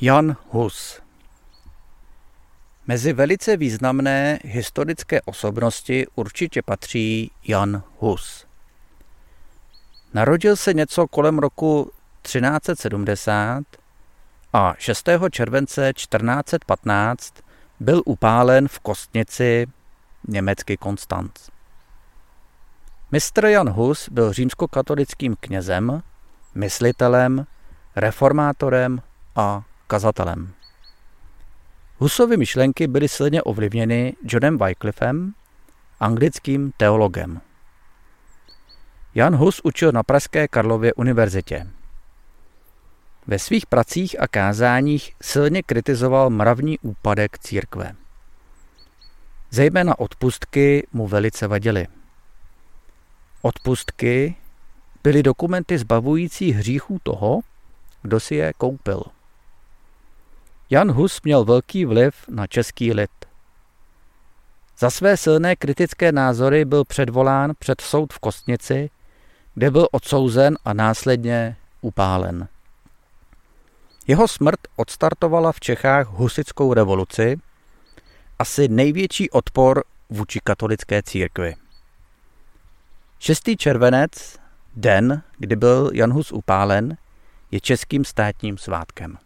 Jan Hus Mezi velice významné historické osobnosti určitě patří Jan Hus. Narodil se něco kolem roku 1370 a 6. července 1415 byl upálen v kostnici německy Konstanc. Mistr Jan Hus byl římskokatolickým knězem, myslitelem, reformátorem a kazatelem. Husovy myšlenky byly silně ovlivněny Johnem Wycliffem, anglickým teologem. Jan Hus učil na Pražské Karlově univerzitě. Ve svých pracích a kázáních silně kritizoval mravní úpadek církve. Zejména odpustky mu velice vadily. Odpustky byly dokumenty zbavující hříchů toho, kdo si je koupil. Jan Hus měl velký vliv na český lid. Za své silné kritické názory byl předvolán před soud v Kostnici, kde byl odsouzen a následně upálen. Jeho smrt odstartovala v Čechách husickou revoluci, asi největší odpor vůči katolické církvi. 6. červenec, den, kdy byl Jan Hus upálen, je českým státním svátkem.